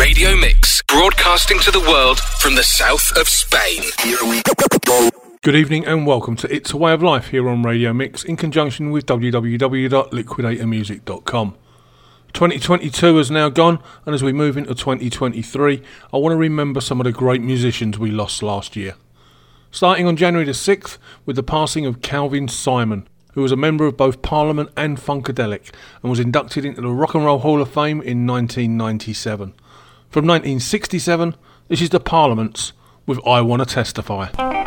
Radio Mix, broadcasting to the world from the south of Spain. Good evening and welcome to It's a Way of Life here on Radio Mix in conjunction with www.liquidatormusic.com. 2022 has now gone, and as we move into 2023, I want to remember some of the great musicians we lost last year. Starting on January the 6th with the passing of Calvin Simon, who was a member of both Parliament and Funkadelic and was inducted into the Rock and Roll Hall of Fame in 1997. From 1967, this is the Parliaments with I Wanna Testify.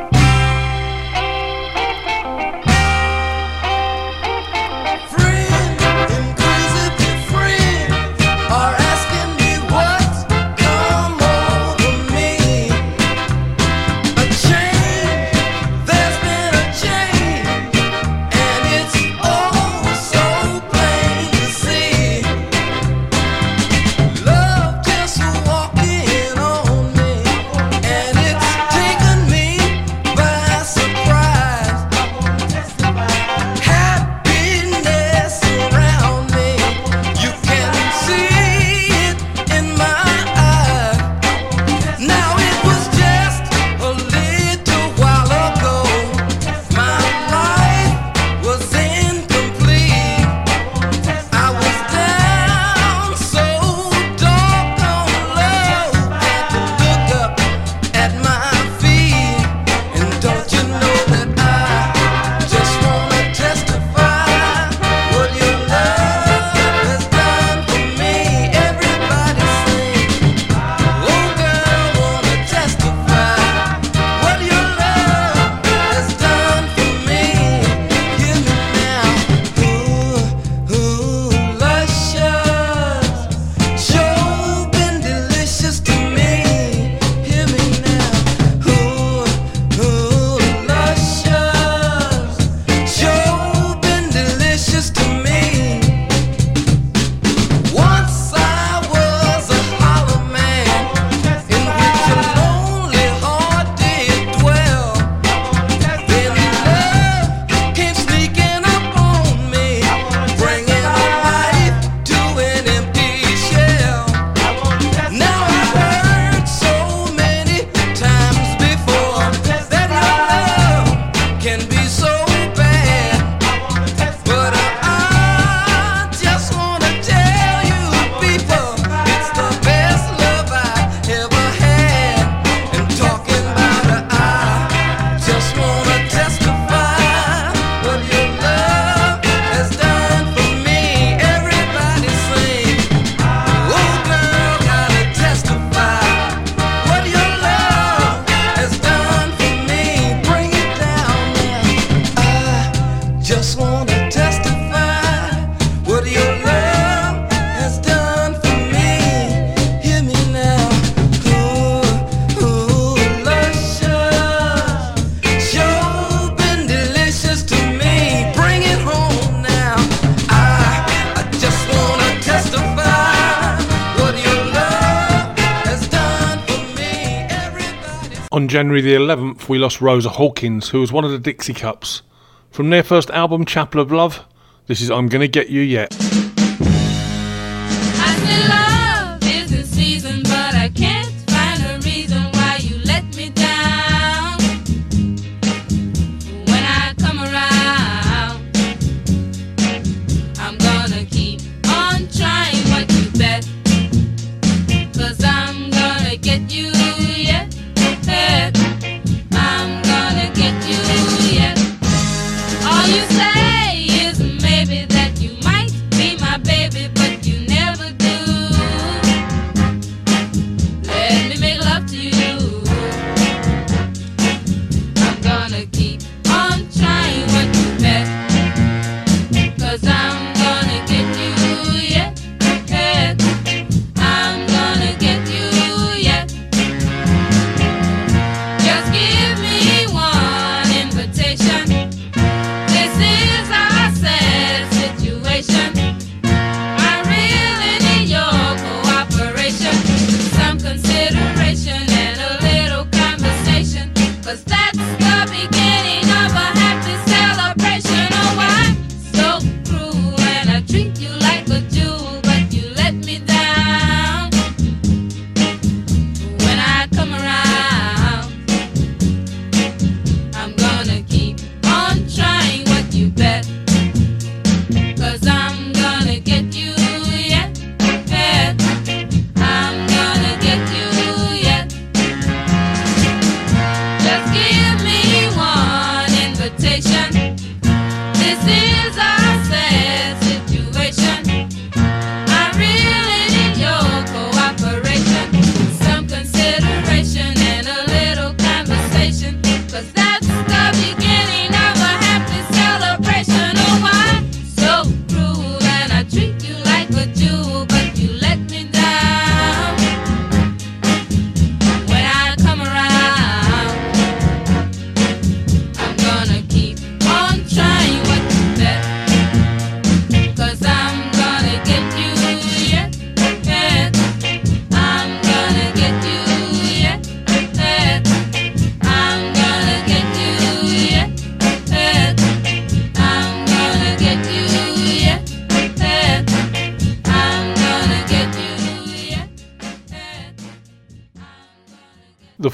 January the 11th, we lost Rosa Hawkins, who was one of the Dixie Cups. From their first album, Chapel of Love, this is I'm Gonna Get You Yet.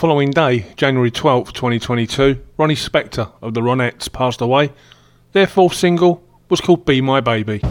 Following day, January 12th, 2022, Ronnie Spector of the Ronettes passed away. Their fourth single was called Be My Baby.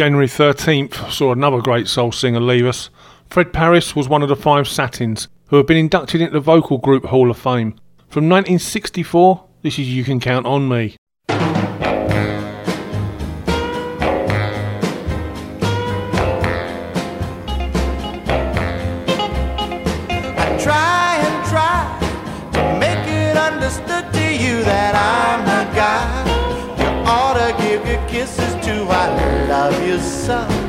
January 13th saw another great soul singer leave us. Fred Parris was one of the five Satins who have been inducted into the Vocal Group Hall of Fame. From 1964, this is You Can Count on Me. sun.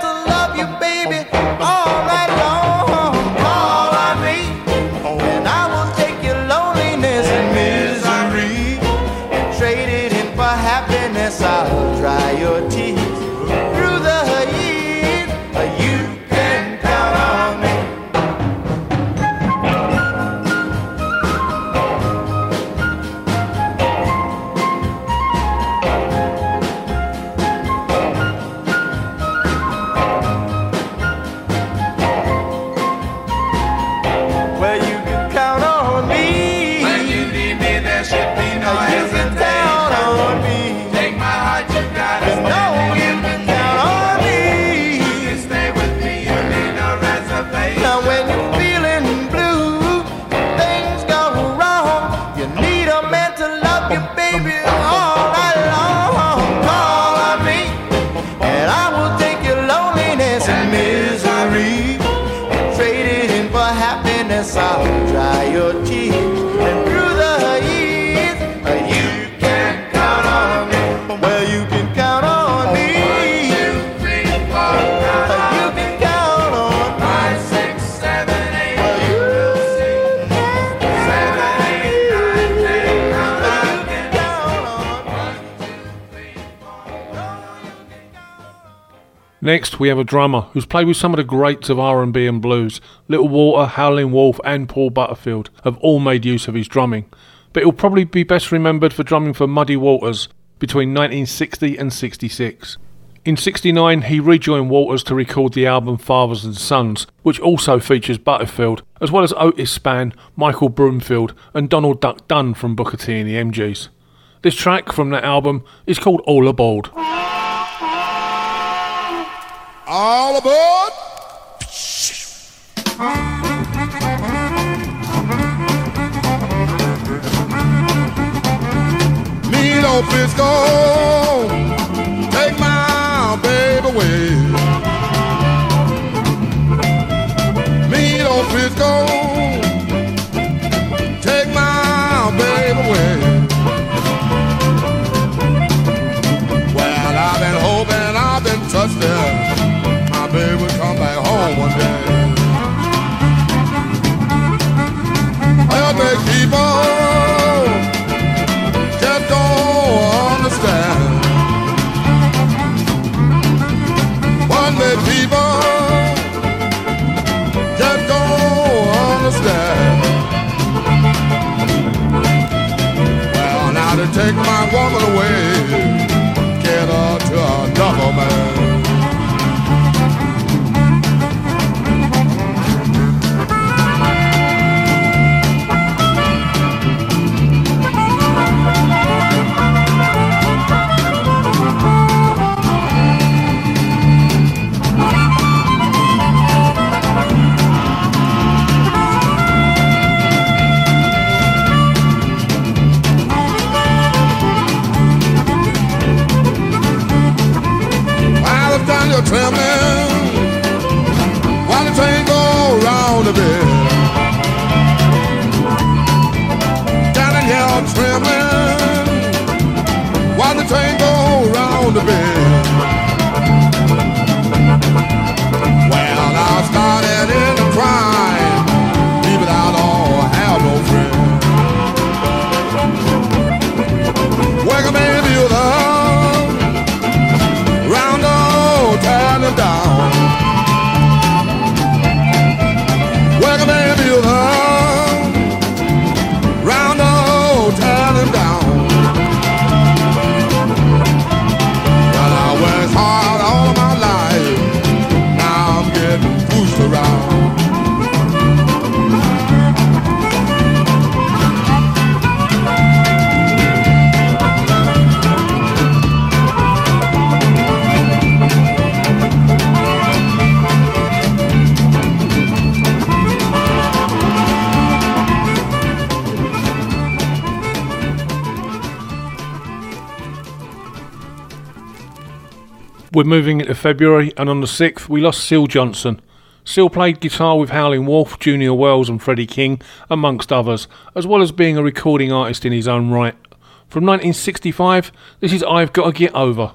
to love you, baby, all night long. Next, we have a drummer who's played with some of the greats of R&B and blues. Little Walter, Howlin' Wolf, and Paul Butterfield have all made use of his drumming. But he'll probably be best remembered for drumming for Muddy Waters between 1960 and 66. In 69, he rejoined Waters to record the album Fathers and Sons, which also features Butterfield, as well as Otis Spann, Michael Bloomfield, and Donald Duck Dunn from Booker T and the MGs. This track from that album is called All Aboard. All aboard! Milo Frisco, take keep on, We're moving into February, and on the 6th, we lost Syl Johnson. Syl played guitar with Howlin' Wolf, Junior Wells, and Freddie King, amongst others, as well as being a recording artist in his own right. From 1965, this is I've Gotta Get Over.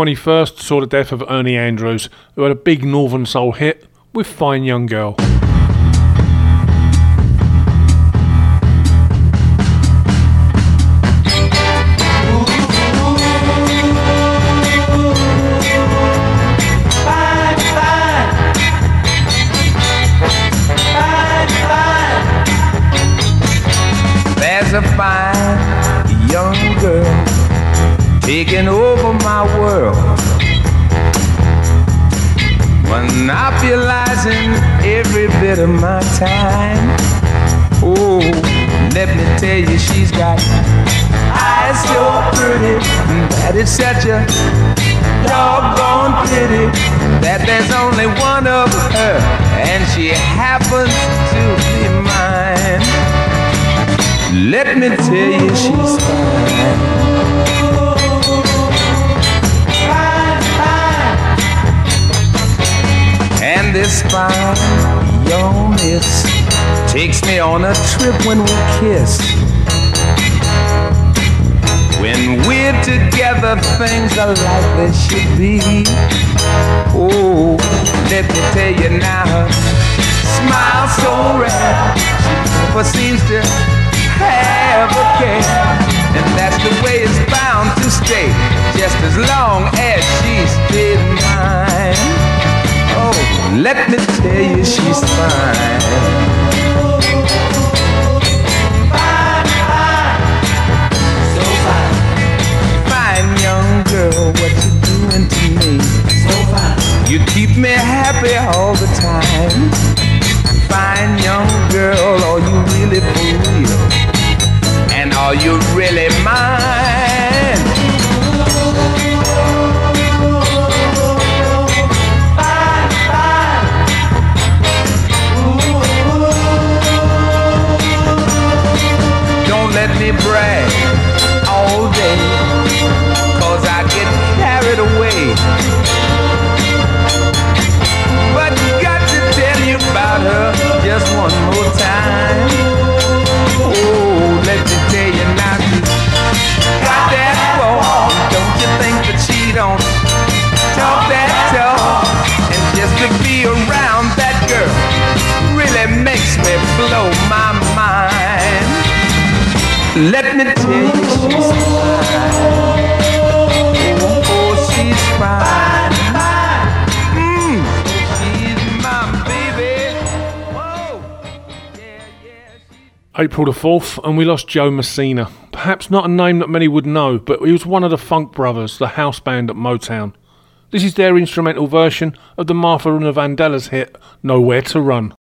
21st saw the death of Ernie Andrews, who had a big Northern Soul hit with Fine Young Girl. There's a fine young girl taking over my world. Monopolizing every bit of my time. Oh, let me tell you, she's got eyes so pretty that it's such a doggone pity that there's only one of her and she happens to be mine. Let me tell you, she's fine. This fine young miss takes me on a trip when we kiss. When we're together, things are like they should be. Oh, let me tell you now, smile so rare, she seems to have a care. And that's the way it's bound to stay, just as long as she's been mine. Let me tell you, she's fine. Fine young girl, what you doing to me? You keep me happy all the time. Fine young girl, are you really for real? And are you really mine? Brag all day, cause I get carried away. But got to tell you about her just one more time. Let me tell you, she's fine. Oh, fine. Mm, she's yeah, April the 4th, and we lost Joe Messina. Perhaps not a name that many would know, but he was one of the Funk Brothers, the house band at Motown. This is their instrumental version of the Martha and the Vandellas hit, Nowhere to Run.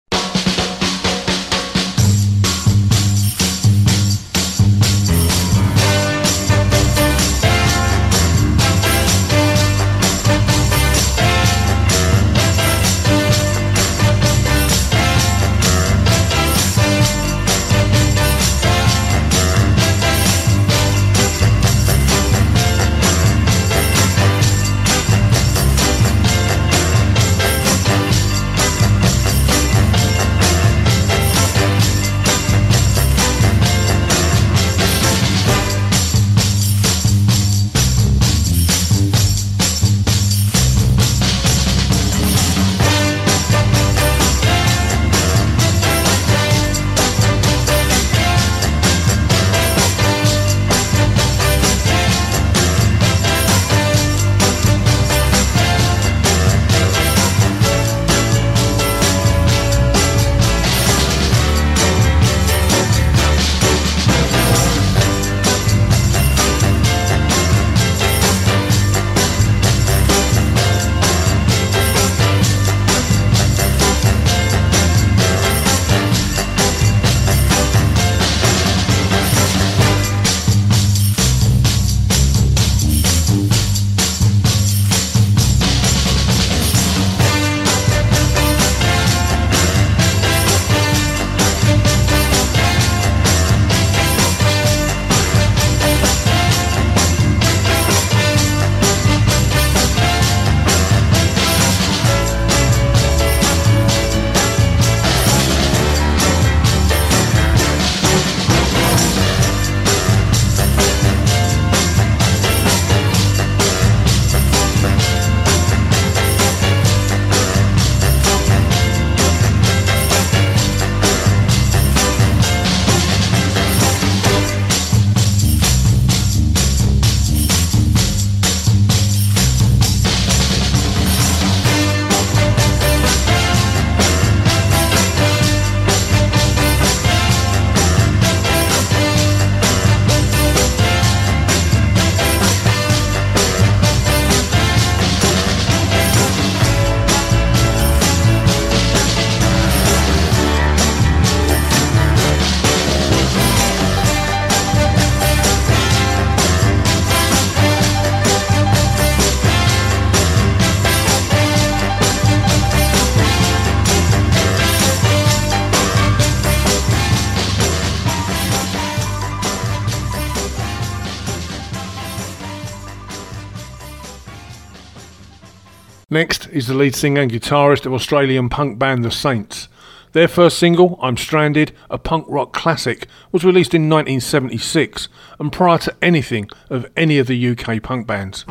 Is the lead singer and guitarist of Australian punk band The Saints. Their first single, I'm Stranded, a punk rock classic, was released in 1976 and prior to anything of any of the UK punk bands.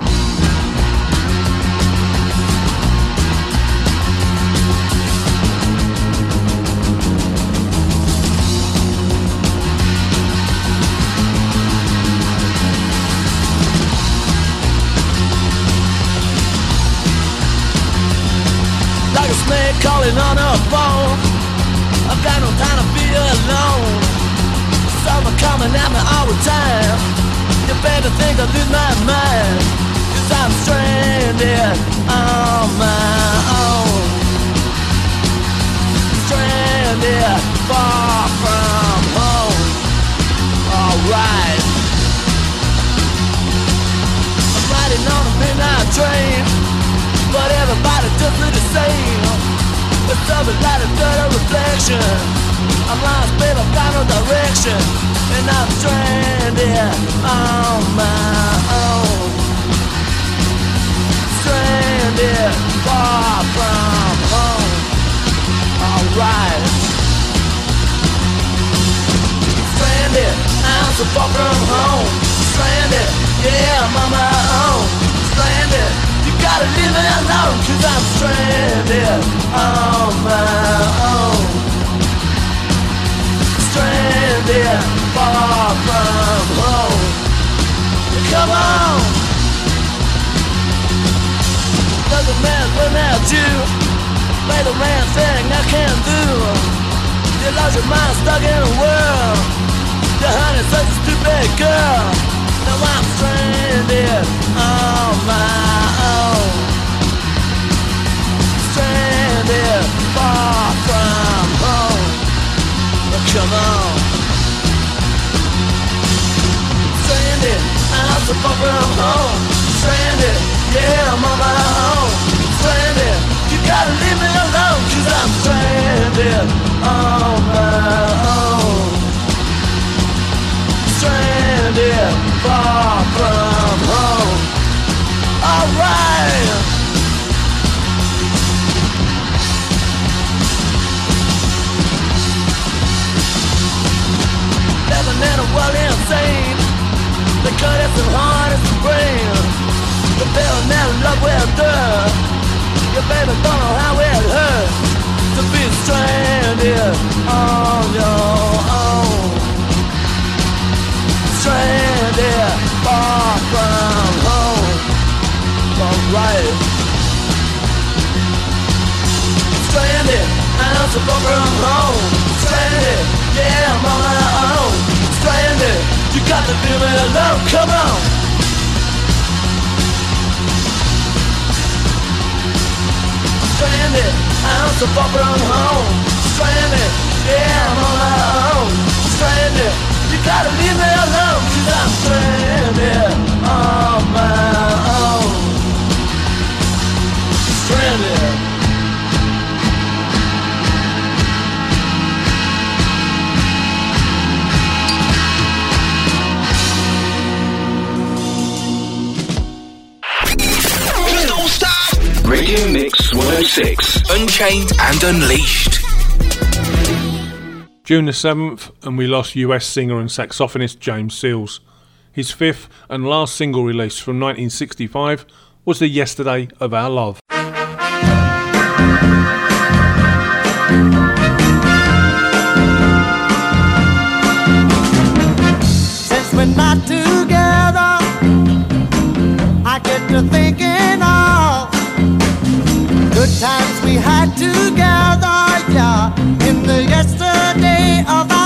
The time. You better think I lose my mind. Cause I'm stranded on my own. Stranded far from home. Alright. I'm riding on a midnight train. But everybody just look the same I'm lost, babe, I've got no direction. And I'm stranded on my own. Stranded far from home. Alright. Stranded, I'm so far from home. Stranded, yeah, I'm on my own. Stranded gotta leave me alone Cause I'm stranded on my own. Stranded far from home. Come on. Doesn't matter without you Play the man thing I can't do. You lost your mind stuck in a world. Your honey's such a stupid girl. Now I'm stranded on my Stranded far from home. Come on. Stranded, I'm so far from home. Stranded, yeah, I'm on my own. Stranded, you gotta leave me alone Cause I'm stranded on Is so hard as the brain The bill never love will do Your baby don't know how it hurts To be stranded on your own. Stranded far from home. Alright Stranded, I'm so far from home. Stranded, yeah, I'm on my own got to leave me alone, come on. Stranded, I'm so far from home. Stranded, yeah, I'm on my own. Stranded, you gotta leave me alone Cause I'm stranded on my own. Stranded Radio Mix 106. Unchained and Unleashed. June the 7th, and we lost US singer and saxophonist James Seals. His fifth and last single release from 1965 was The Yesterday of Our Love. Since we're not together, I get to thinking of good times we had together, yeah, in the yesterday of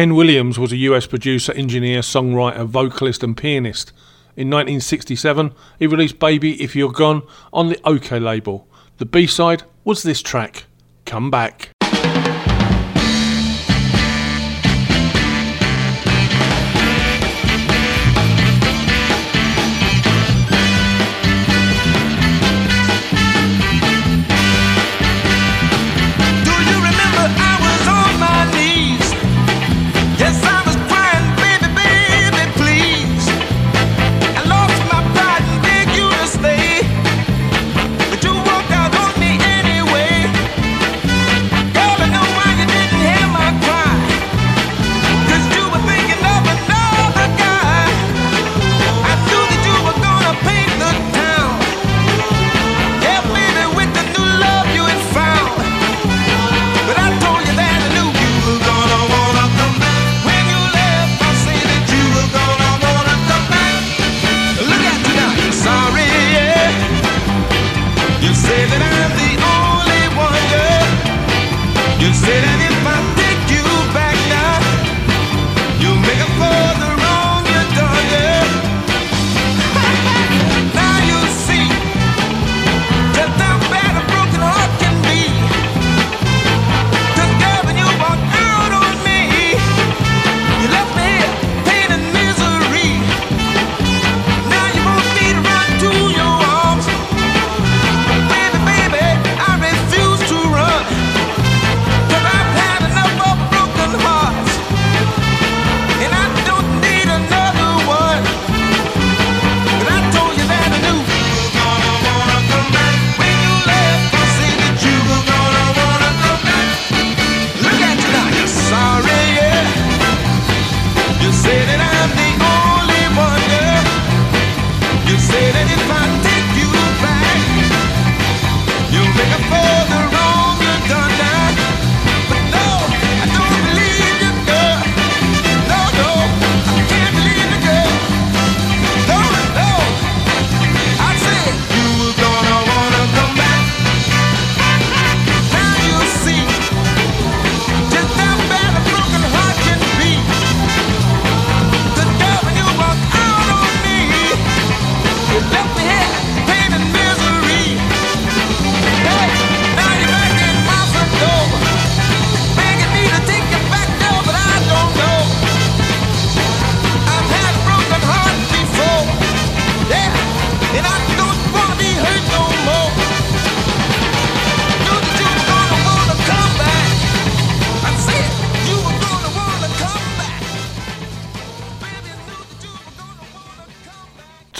Ken Williams was a US producer, engineer, songwriter, vocalist, and pianist. In 1967, he released Baby If You're Gone on the OK label. The B side was this track, Come Back.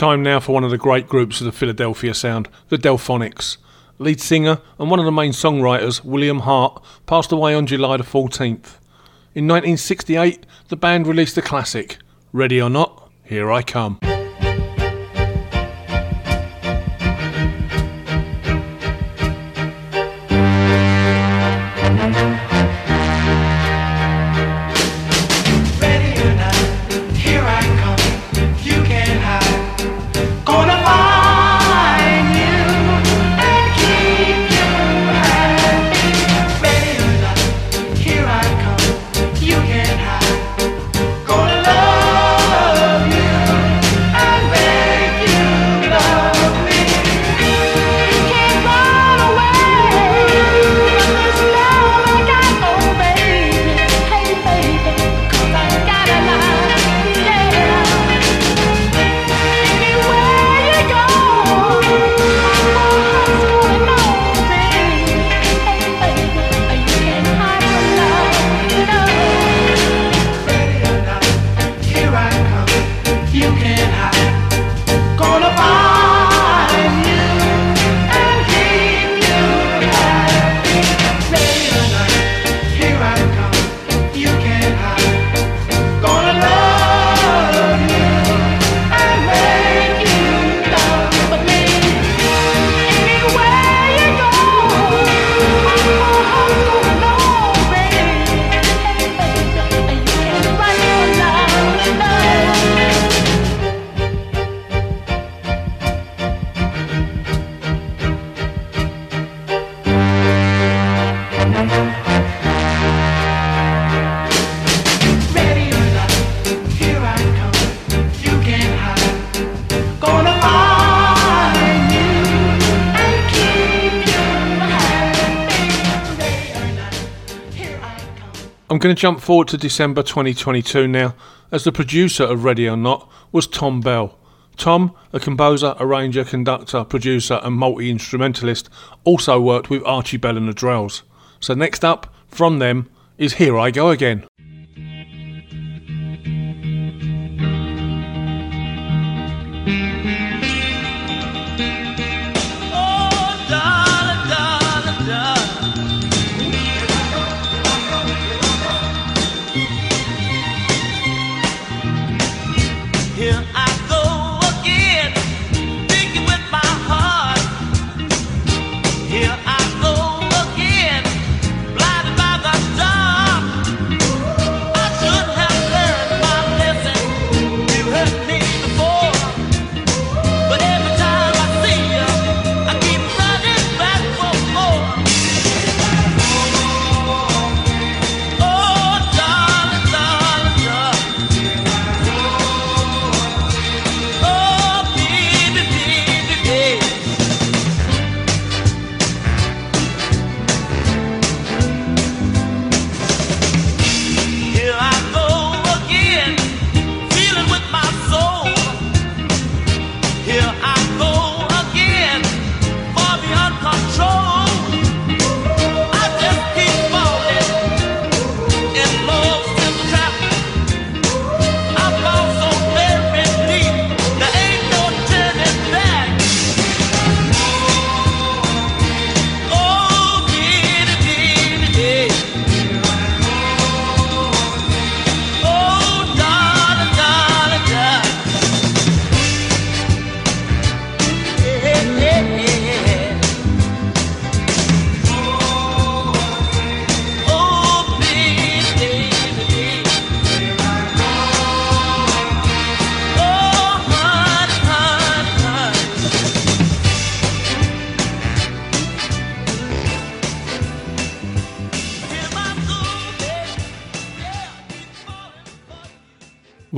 Time now for one of the great groups of the Philadelphia sound, the Delphonics. Lead singer and one of the main songwriters, William Hart, passed away on July the 14th. In 1968, the band released a classic, Ready or Not, Here I Come. Going to jump forward to December 2022 now, as the producer of Ready or Not was Thom Bell. Thom, a composer, arranger, conductor, producer, and multi instrumentalist, also worked with Archie Bell and the Drells. So, next up from them is Here I Go Again.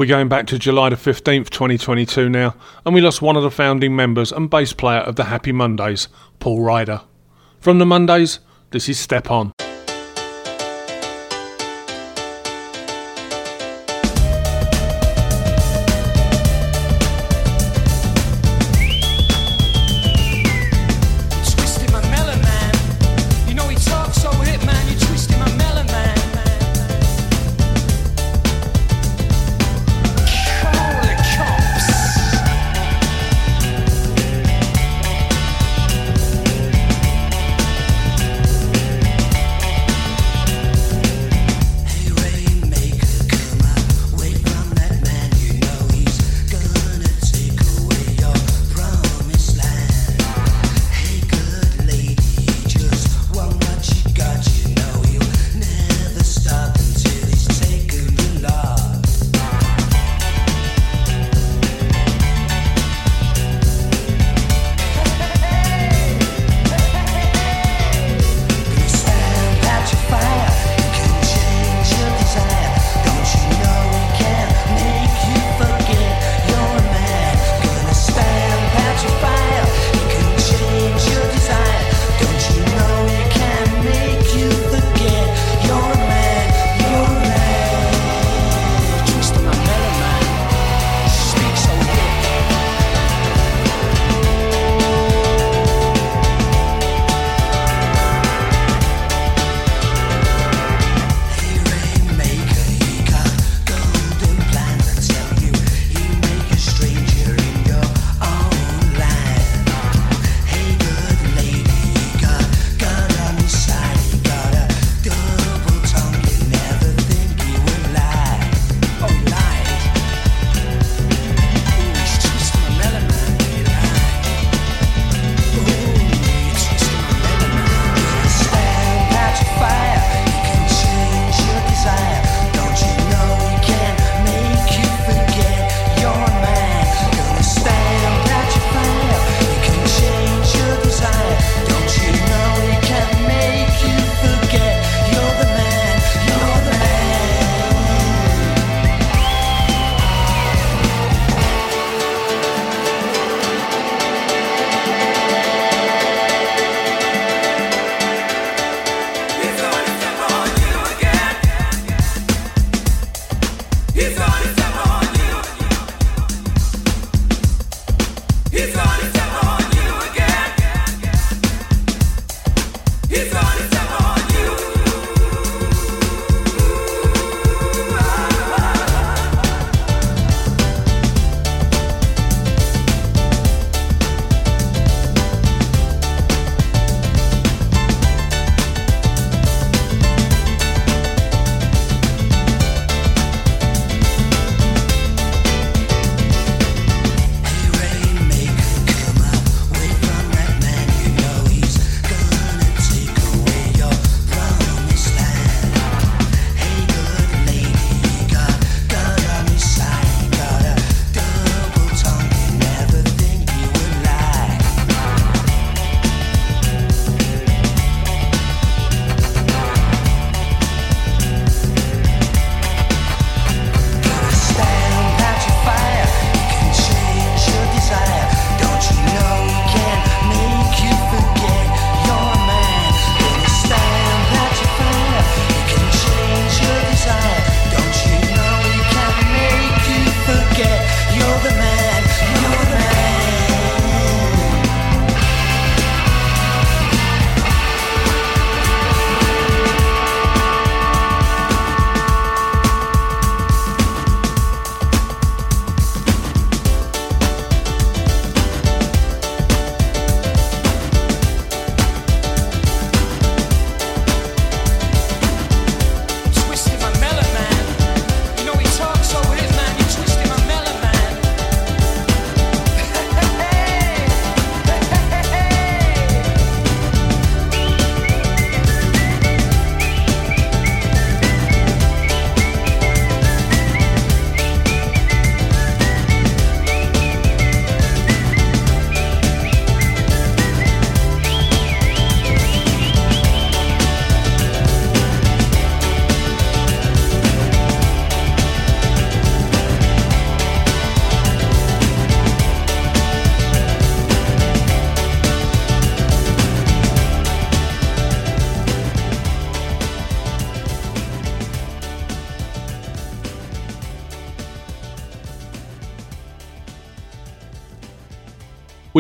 We're going back to July the 15th, 2022 now, and we lost one of the founding members and bass player of the Happy Mondays, Paul Ryder. From the Mondays, this is Step On.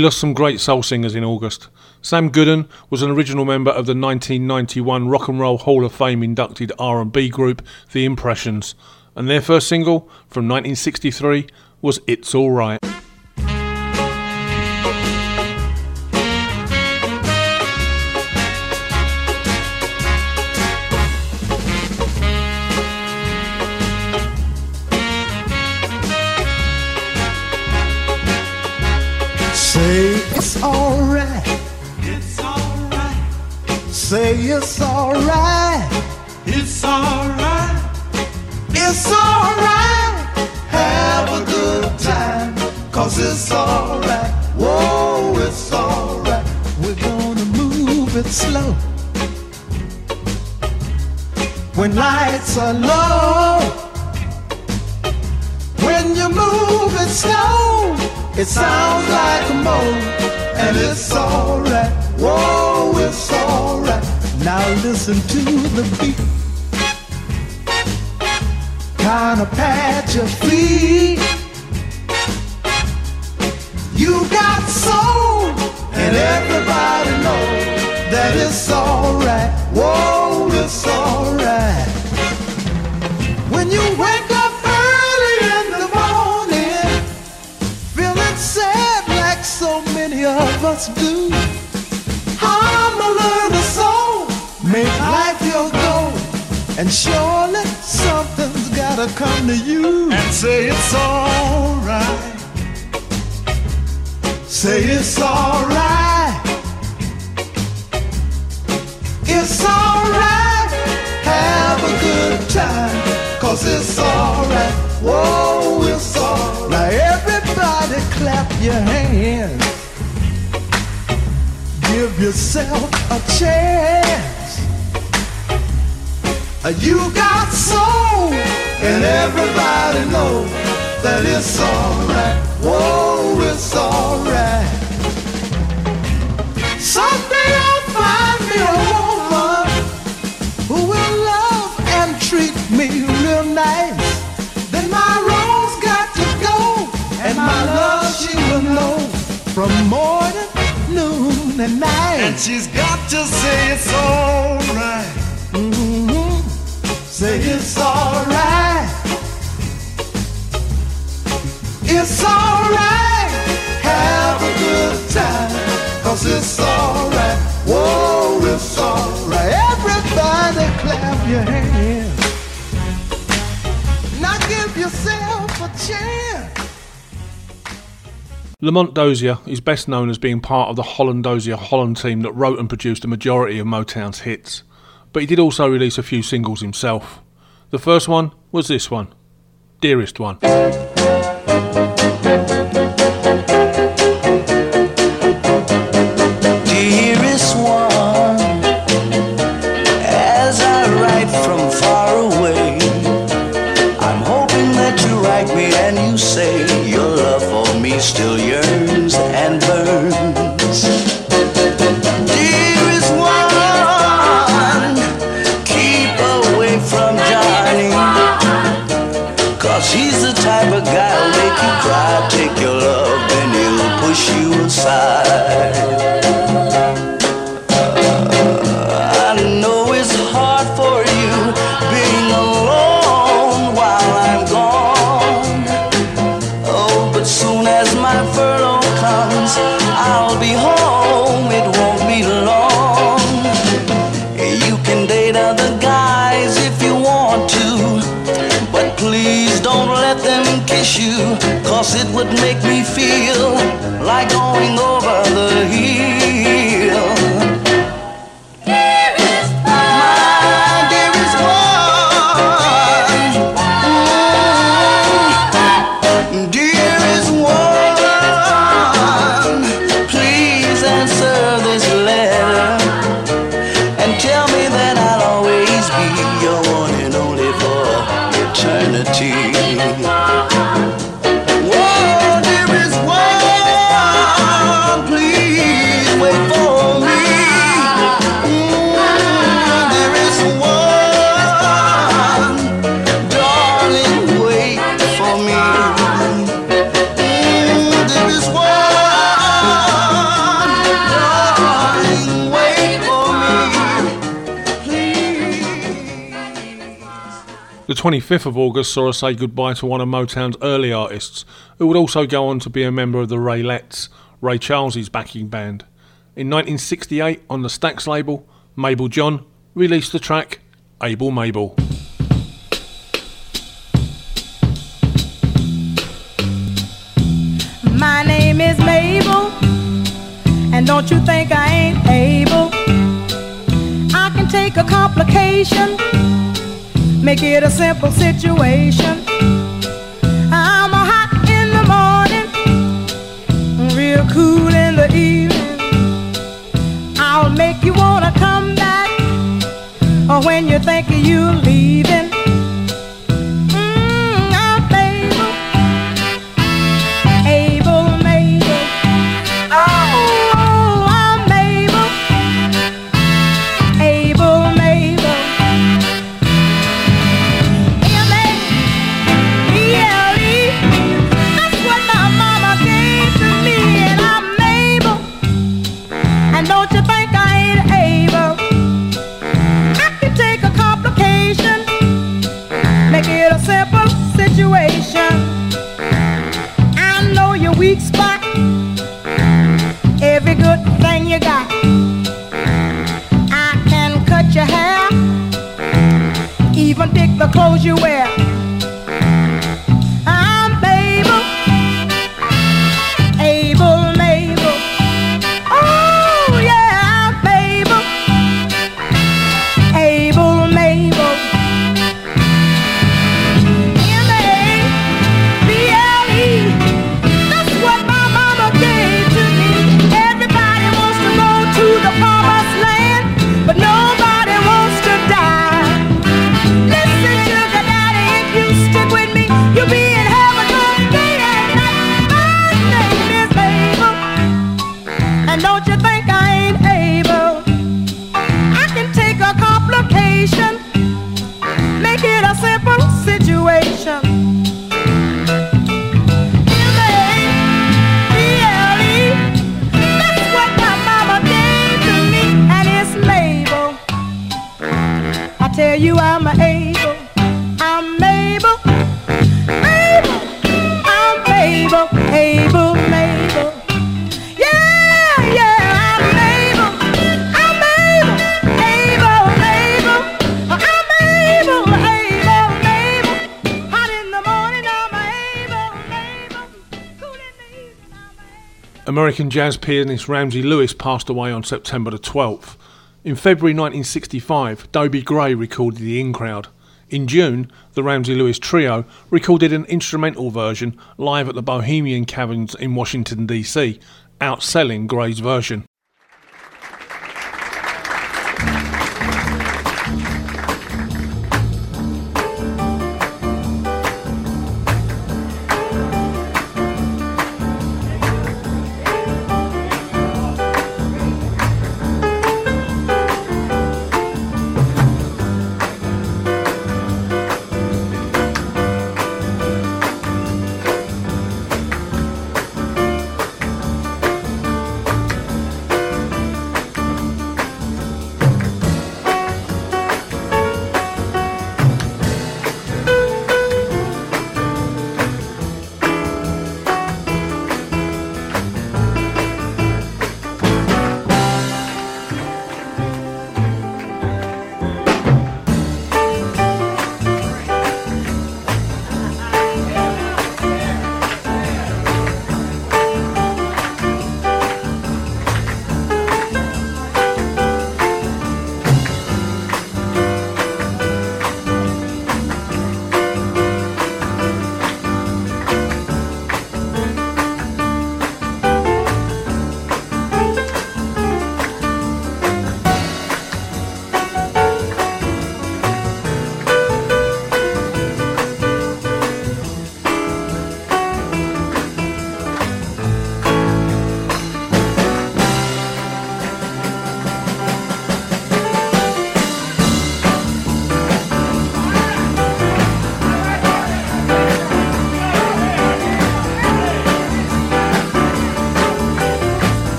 We lost some great soul singers in August. Sam Gooden was an original member of the 1991 Rock and Roll Hall of Fame inducted R&B group The Impressions, and their first single from 1963 was It's Alright. Say Cause it's alright. Whoa, it's alright. We're gonna move it slow. When lights are low. When you move it slow, it sounds like a moan, and it's alright. Whoa, it's alright. Now listen to the beat. Kinda pat your feet. Soul, and everybody knows that it's alright. Whoa, it's alright. When you wake up early in the morning, feeling sad like so many of us do. A little soul, make life your goal, and surely something's gotta come to you and say it's alright. Say it's alright. It's alright. Have a good time. Cause it's alright. Whoa, it's alright. Now everybody clap your hands. Give yourself a chance. Uh, You got soul, and everybody knows that it's alright. Whoa, it's alright. Someday I'll find me a woman who will love and treat me real nice. Then my rose got to go, and my love she will know from morning, noon, and night. And she's got to say it's alright. Mm-hmm. Say it's alright. It's alright. Have a good time. Cause it's alright. Whoa, it's alright. Everybody clap your hands. Now give yourself a chance. Lamont Dozier is best known as being part of the Holland Dozier Holland team that wrote and produced a majority of Motown's hits, but he did also release a few singles himself. The first one was this one, Dearest One. 5th of August saw us say goodbye to one of Motown's early artists, who would also go on to be a member of the Raylettes, Ray Charles's backing band. In 1968, on the Stax label, Mabel John released the track Able Mabel. My name is Mabel, and don't you think I ain't able? I can take a complication make it a simple situation. I'm hot in the morning, real cool in the evening. I'll make you wanna come back, when you think you're leaving. The clothes you wear. American jazz pianist Ramsey Lewis passed away on September the 12th. In February 1965, Dobie Gray recorded The In Crowd. In June, the Ramsey Lewis Trio recorded an instrumental version live at the Bohemian Caverns in Washington, D.C., outselling Gray's version.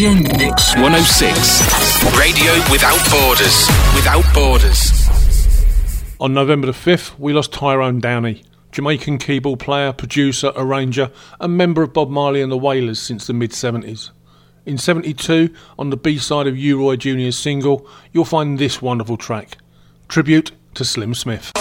Radio Mix 106. Radio without borders. Without borders. On November the 5th, we lost Tyrone Downie, Jamaican keyboard player, producer, arranger, and member of Bob Marley and the Wailers since the mid 70s. In 72, on the B side of U Roy Jr.'s single, you'll find this wonderful track Tribute to Slim Smith.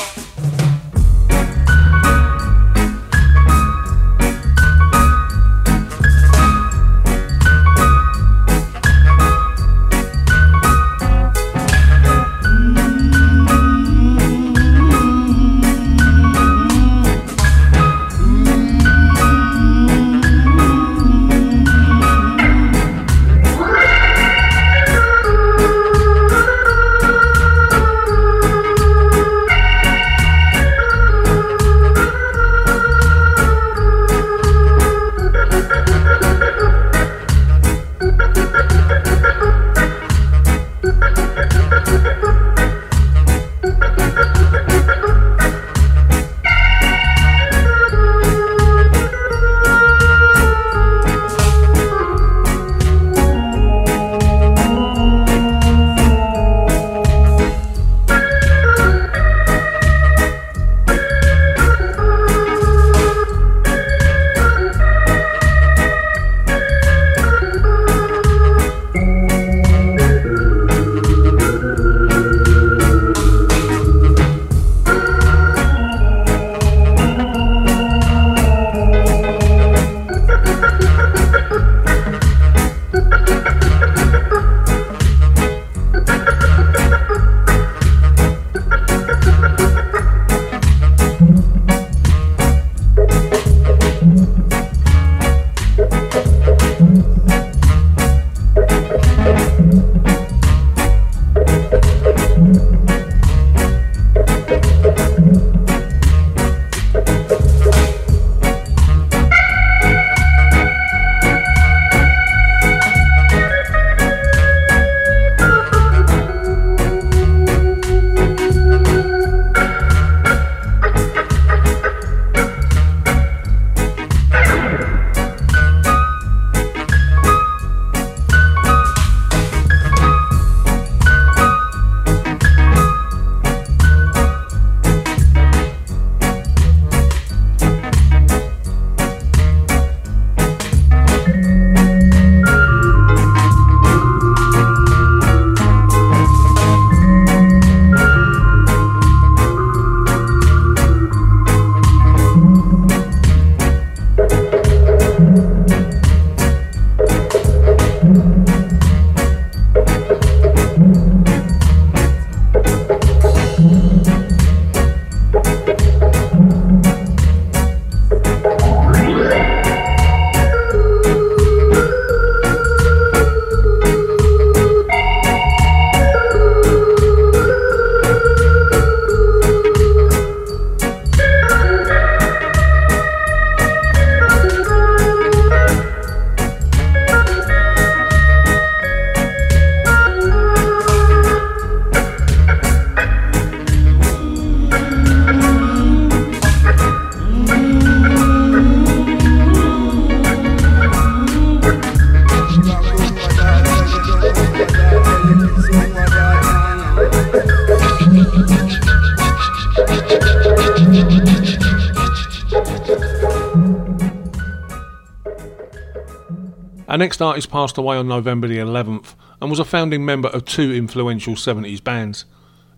Next artist passed away on November the 11th and was a founding member of two influential 70s bands.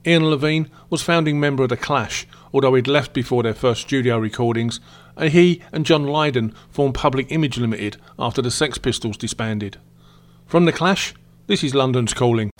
Ian Levene was founding member of The Clash, although he'd left before their first studio recordings, and he and John Lydon formed Public Image Limited after the Sex Pistols disbanded. From The Clash, this is London's Calling.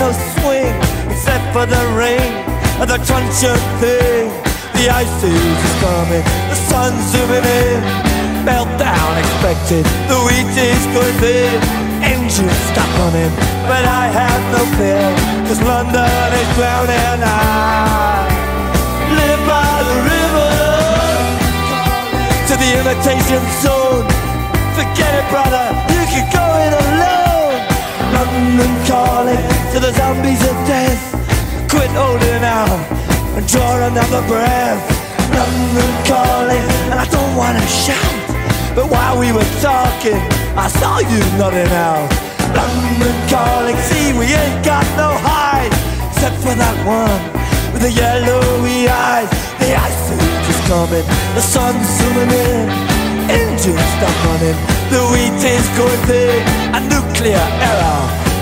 No swing except for the rain and the truncheon thing. The ice is coming, the sun's zooming in. Meltdown expected, the wheat is going thin. Engines stop running, but I have no fear, cause London is drowning. I live by the river to the imitation zone. Forget it, brother, you can go it alone. London calling to the zombies of death. Quit holding out and draw another breath. London calling, and I don't wanna shout. But while we were talking, I saw you nodding out. London calling, see we ain't got no hide, except for that one with the yellowy eyes. The ice is coming, the sun's zooming in, engines stop running, the wheat is going thin, a nuclear error.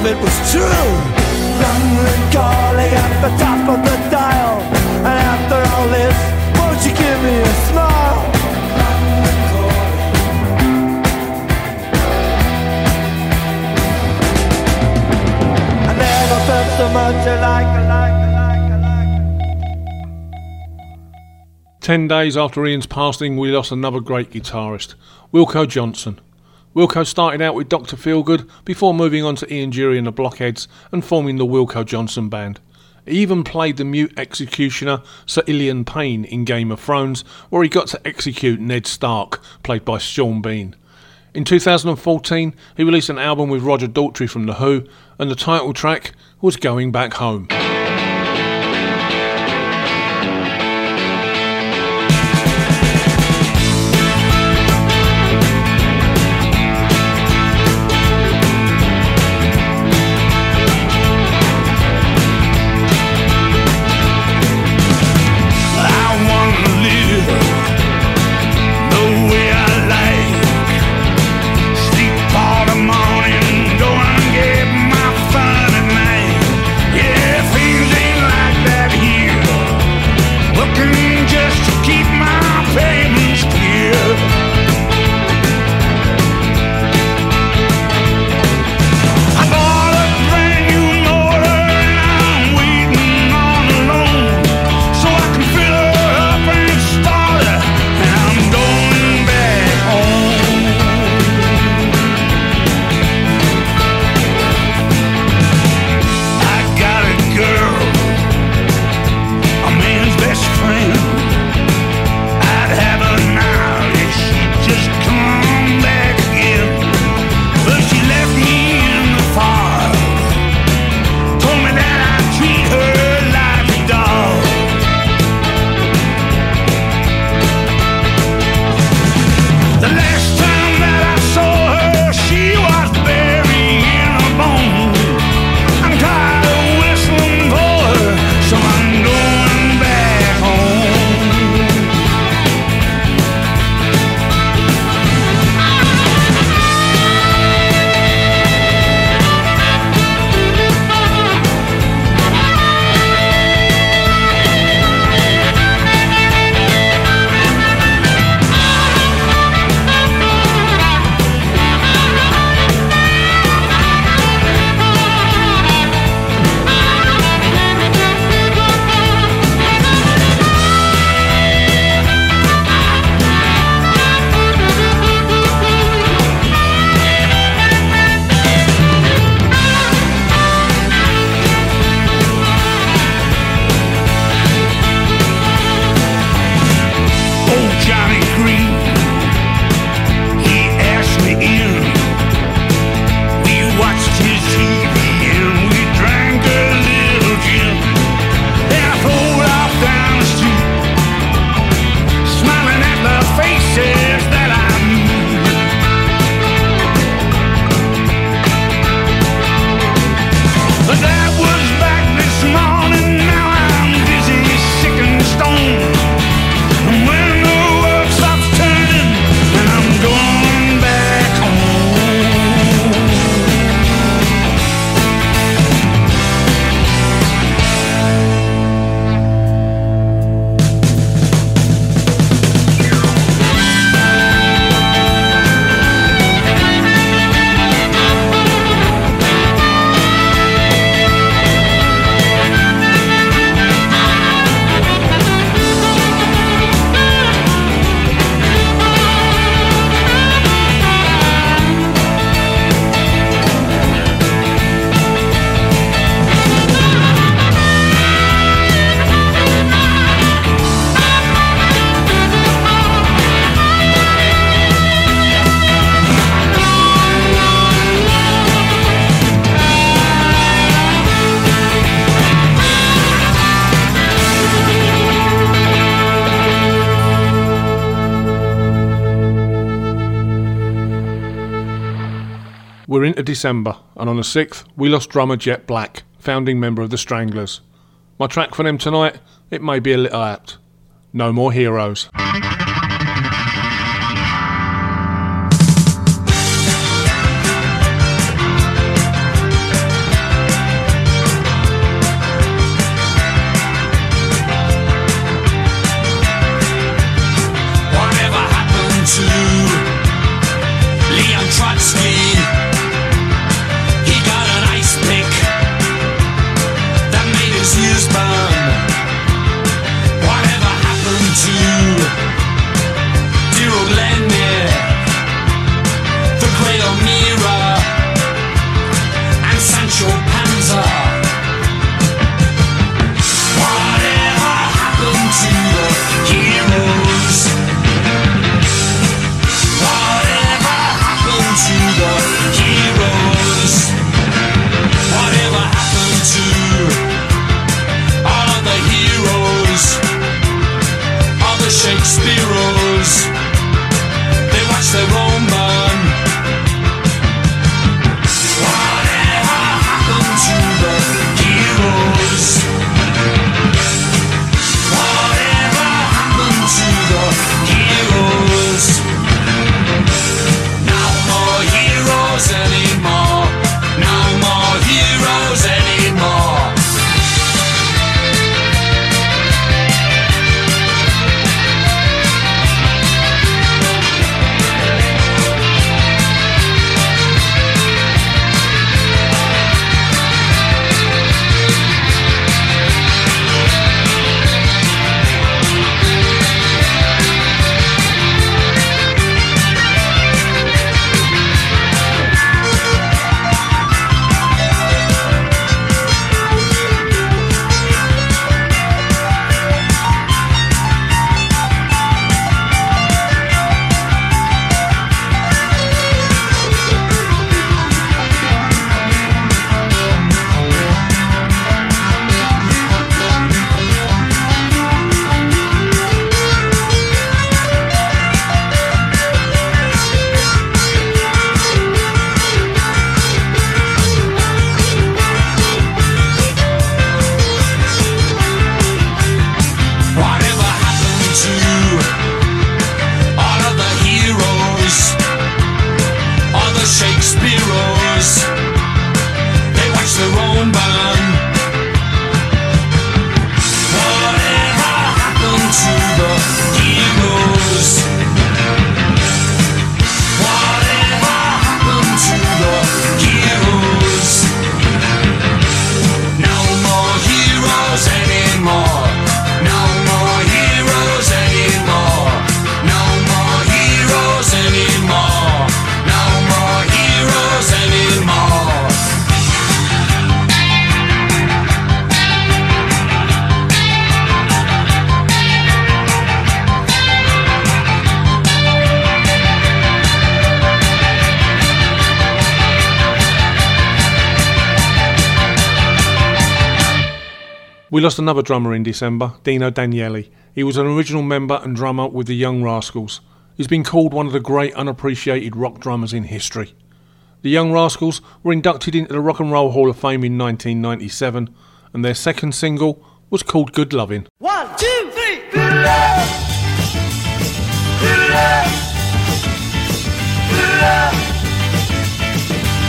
of it was true. London calling at the top of the dial. And after all this, won't you give me a smile? I never felt so much alike, alike, Ten days after Ian's passing, we lost another great guitarist, Wilko Johnson. Wilko started out with Dr. Feelgood before moving on to Ian Dury and the Blockheads and forming the Wilko Johnson Band. He even played the mute executioner Sir Ilyn Payne in Game of Thrones, where he got to execute Ned Stark, played by Sean Bean. In 2014, he released an album with Roger Daltrey from The Who, and the title track was Going Back Home. December, and on the 6th, we lost drummer Jet Black, founding member of the Stranglers. My track for them tonight, it may be a little apt. No more heroes. Lost another drummer in December, Dino Danelli. He was an original member and drummer with the Young Rascals. He's been called one of the great unappreciated rock drummers in history. The Young Rascals were inducted into the Rock and Roll Hall of Fame in 1997, and their second single was called Good Lovin'. One, two, three. Good love. Good love. Good love.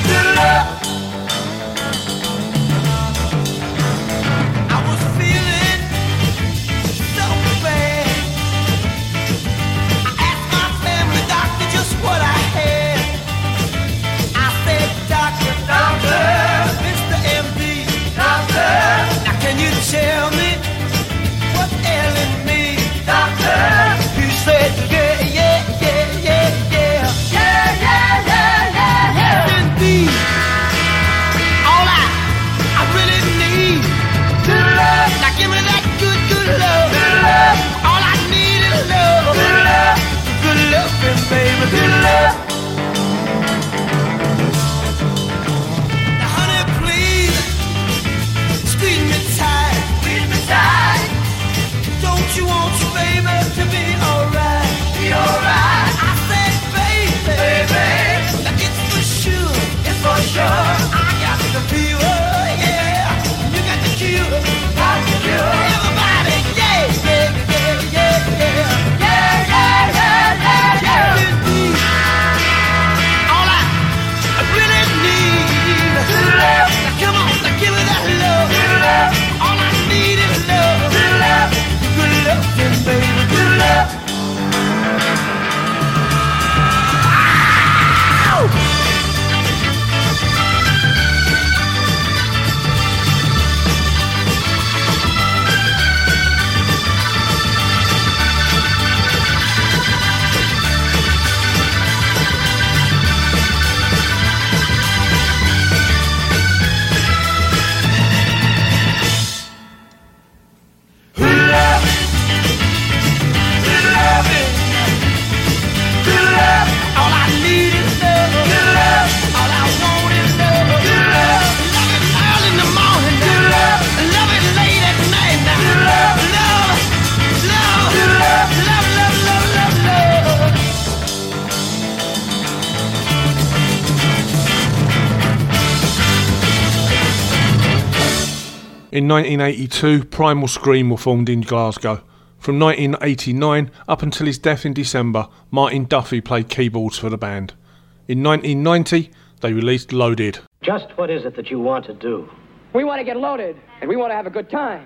Good love. In 1982, Primal Scream were formed in Glasgow. From 1989 up until his death in December, Martin Duffy played keyboards for the band. In 1990, they released Loaded. Just what is it that you want to do? We want to get loaded, and we want to have a good time.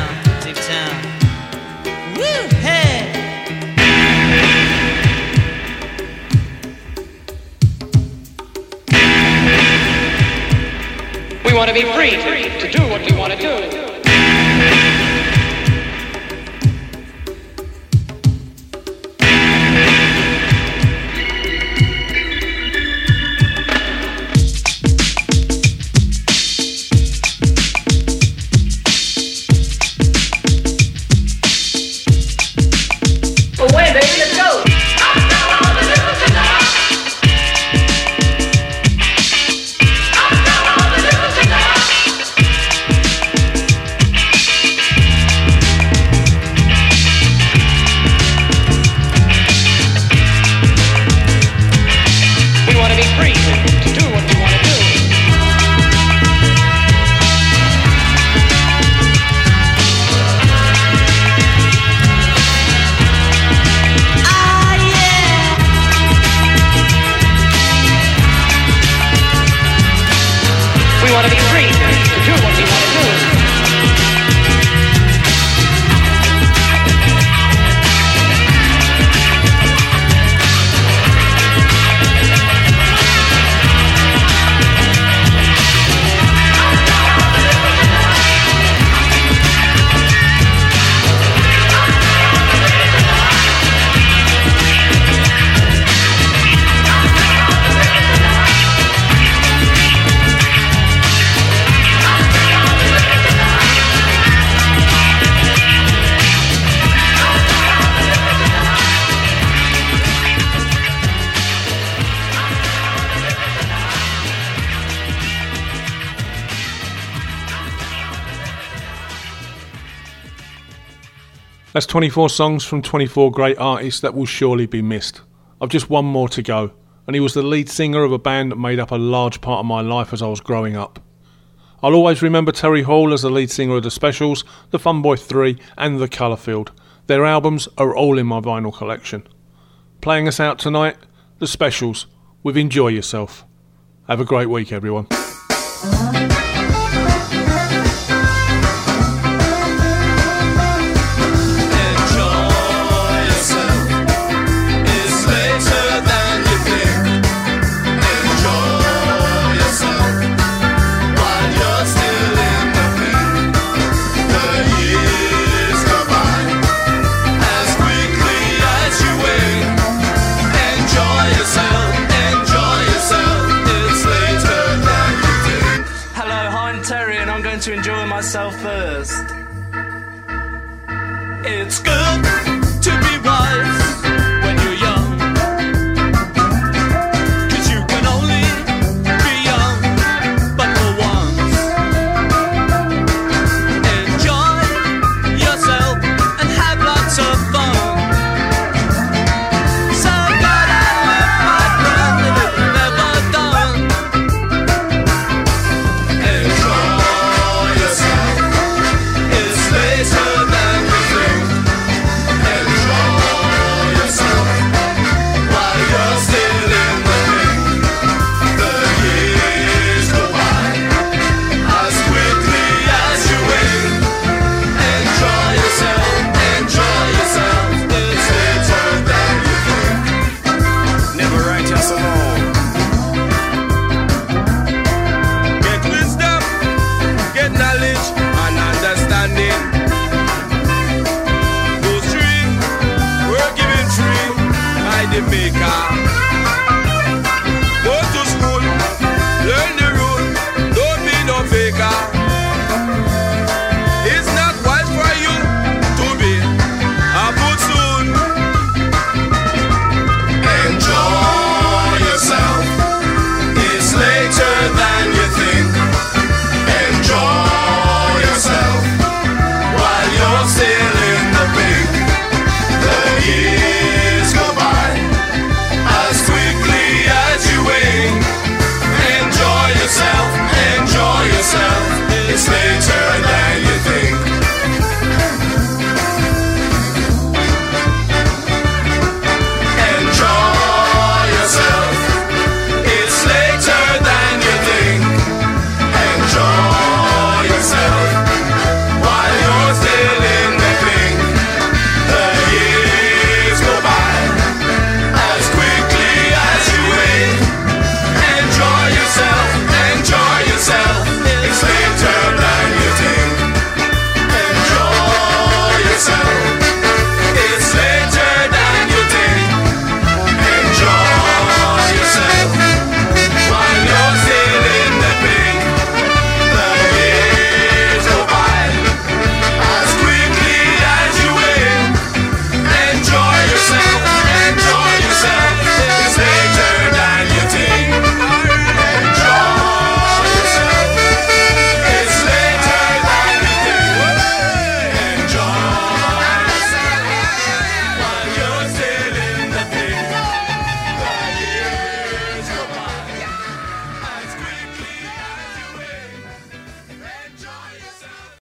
That's 24 songs from 24 great artists that will surely be missed. I've just one more to go, and he was the lead singer of a band that made up a large part of my life as I was growing up. I'll always remember Terry Hall as the lead singer of the Specials, the Fun Funboy 3, and the Colourfield. Their albums are all in my vinyl collection. Playing us out tonight, the Specials, with Enjoy Yourself. Have a great week, everyone.